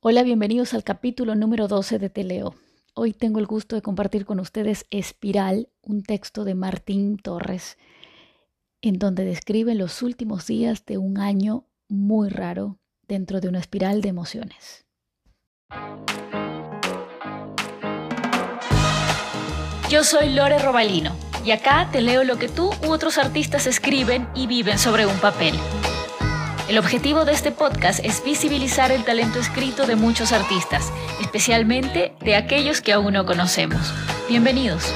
Hola, bienvenidos al capítulo número 12 de Teleo. Hoy tengo el gusto de compartir con ustedes Espiral, un texto de Martín Torres, en donde describe los últimos días de un año muy raro dentro de una espiral de emociones. Yo soy Lore Robalino y acá te leo lo que tú u otros artistas escriben y viven sobre un papel. El objetivo de este podcast es visibilizar el talento escrito de muchos artistas, especialmente de aquellos que aún no conocemos. Bienvenidos.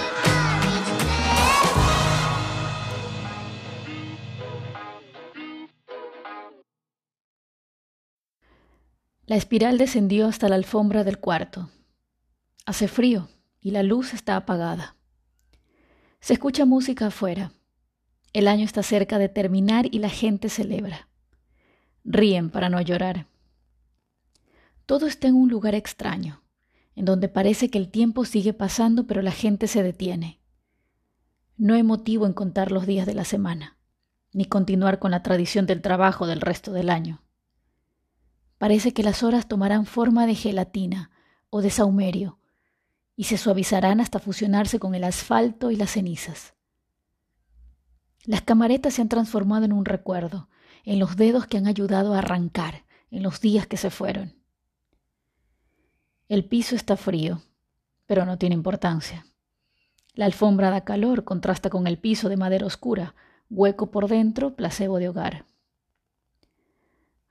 La espiral descendió hasta la alfombra del cuarto. Hace frío y la luz está apagada. Se escucha música afuera. El año está cerca de terminar y la gente celebra. Ríen para no llorar. Todo está en un lugar extraño, en donde parece que el tiempo sigue pasando pero la gente se detiene. No hay motivo en contar los días de la semana, ni continuar con la tradición del trabajo del resto del año. Parece que las horas tomarán forma de gelatina o de saumerio y se suavizarán hasta fusionarse con el asfalto y las cenizas. Las camaretas se han transformado en un recuerdo, en los dedos que han ayudado a arrancar en los días que se fueron. El piso está frío, pero no tiene importancia. La alfombra da calor, contrasta con el piso de madera oscura, hueco por dentro, placebo de hogar.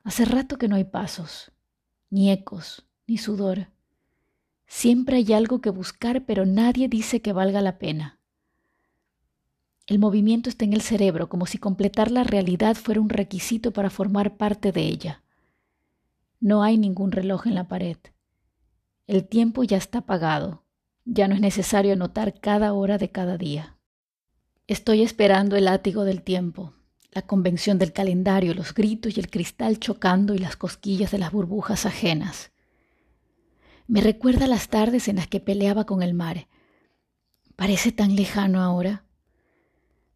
Hace rato que no hay pasos, ni ecos, ni sudor. Siempre hay algo que buscar, pero nadie dice que valga la pena. El movimiento está en el cerebro, como si completar la realidad fuera un requisito para formar parte de ella. No hay ningún reloj en la pared. El tiempo ya está apagado. Ya no es necesario anotar cada hora de cada día. Estoy esperando el látigo del tiempo, la convención del calendario, los gritos y el cristal chocando y las cosquillas de las burbujas ajenas. Me recuerda las tardes en las que peleaba con el mar. Parece tan lejano ahora.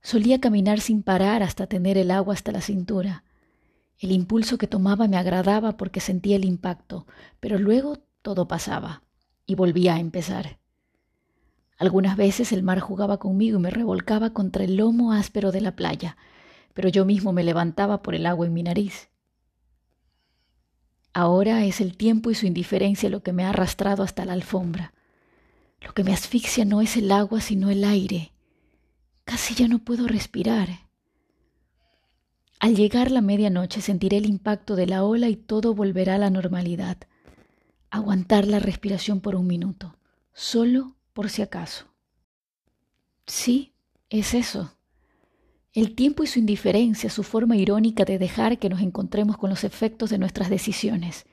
Solía caminar sin parar hasta tener el agua hasta la cintura. El impulso que tomaba me agradaba porque sentía el impacto, pero luego todo pasaba y volvía a empezar. Algunas veces el mar jugaba conmigo y me revolcaba contra el lomo áspero de la playa, pero yo mismo me levantaba por el agua en mi nariz. Ahora es el tiempo y su indiferencia lo que me ha arrastrado hasta la alfombra. Lo que me asfixia no es el agua, sino el aire, Casi ya no puedo respirar. Al llegar la medianoche sentiré el impacto de la ola y todo volverá a la normalidad. Aguantar la respiración por un minuto, solo por si acaso. Sí, es eso. El tiempo y su indiferencia, su forma irónica de dejar que nos encontremos con los efectos de nuestras decisiones.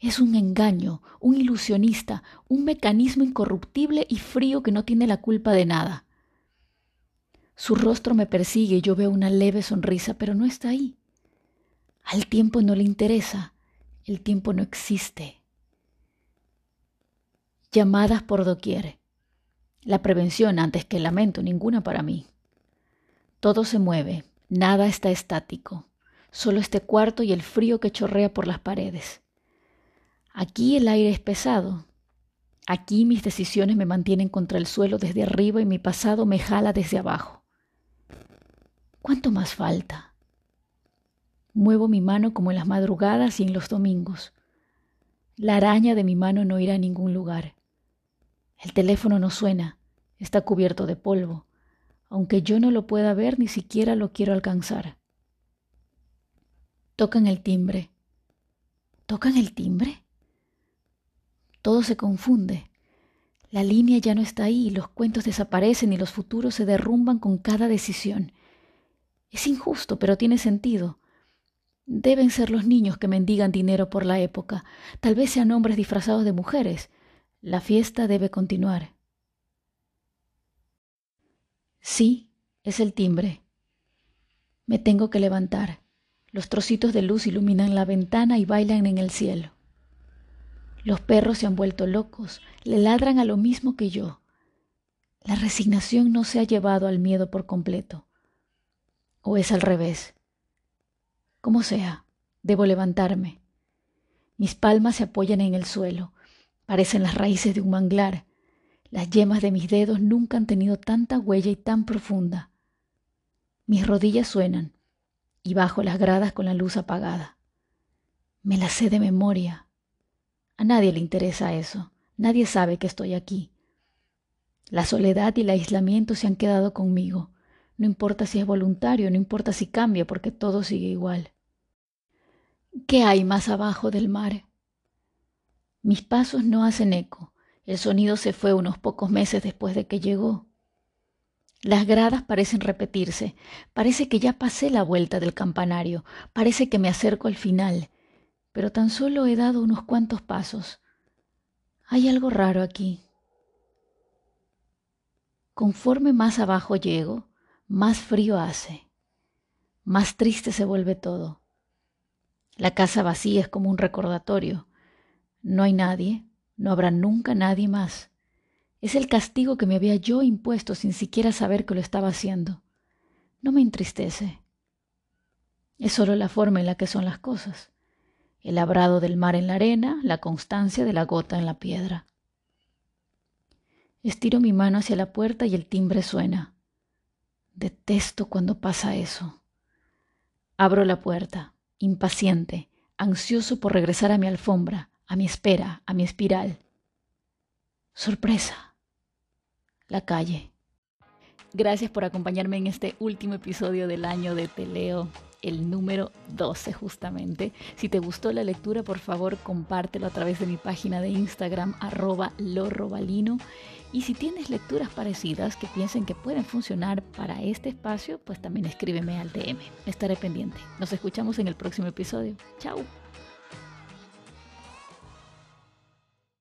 Es un engaño, un ilusionista, un mecanismo incorruptible y frío que no tiene la culpa de nada. Su rostro me persigue yo veo una leve sonrisa, pero no está ahí. Al tiempo no le interesa, el tiempo no existe. Llamadas por doquier. La prevención antes que el lamento, ninguna para mí. Todo se mueve, nada está estático, solo este cuarto y el frío que chorrea por las paredes. Aquí el aire es pesado. Aquí mis decisiones me mantienen contra el suelo desde arriba y mi pasado me jala desde abajo. ¿Cuánto más falta? Muevo mi mano como en las madrugadas y en los domingos. La araña de mi mano no irá a ningún lugar. El teléfono no suena, está cubierto de polvo. Aunque yo no lo pueda ver, ni siquiera lo quiero alcanzar. Tocan el timbre. ¿Tocan el timbre? Todo se confunde. La línea ya no está ahí, los cuentos desaparecen y los futuros se derrumban con cada decisión. Es injusto, pero tiene sentido. Deben ser los niños que mendigan dinero por la época. Tal vez sean hombres disfrazados de mujeres. La fiesta debe continuar. Sí, es el timbre. Me tengo que levantar. Los trocitos de luz iluminan la ventana y bailan en el cielo. Los perros se han vuelto locos, le ladran a lo mismo que yo. La resignación no se ha llevado al miedo por completo. ¿O es al revés? Como sea, debo levantarme. Mis palmas se apoyan en el suelo, parecen las raíces de un manglar. Las yemas de mis dedos nunca han tenido tanta huella y tan profunda. Mis rodillas suenan y bajo las gradas con la luz apagada. Me la sé de memoria. A nadie le interesa eso. Nadie sabe que estoy aquí. La soledad y el aislamiento se han quedado conmigo. No importa si es voluntario, no importa si cambia, porque todo sigue igual. ¿Qué hay más abajo del mar? Mis pasos no hacen eco. El sonido se fue unos pocos meses después de que llegó. Las gradas parecen repetirse. Parece que ya pasé la vuelta del campanario. Parece que me acerco al final. Pero tan solo he dado unos cuantos pasos. Hay algo raro aquí. Conforme más abajo llego, más frío hace. Más triste se vuelve todo. La casa vacía es como un recordatorio. No hay nadie, no habrá nunca nadie más. Es el castigo que me había yo impuesto sin siquiera saber que lo estaba haciendo. No me entristece. Es solo la forma en la que son las cosas. El labrado del mar en la arena, la constancia de la gota en la piedra. Estiro mi mano hacia la puerta y el timbre suena. Detesto cuando pasa eso. Abro la puerta impaciente, ansioso por regresar a mi alfombra, a mi espera, a mi espiral. Sorpresa. La calle. Gracias por acompañarme en este último episodio del año de Teleo, el número 12 justamente. Si te gustó la lectura, por favor compártelo a través de mi página de Instagram arroba lorrobalino y si tienes lecturas parecidas que piensen que pueden funcionar para este espacio, pues también escríbeme al DM. Estaré pendiente. Nos escuchamos en el próximo episodio. Chao.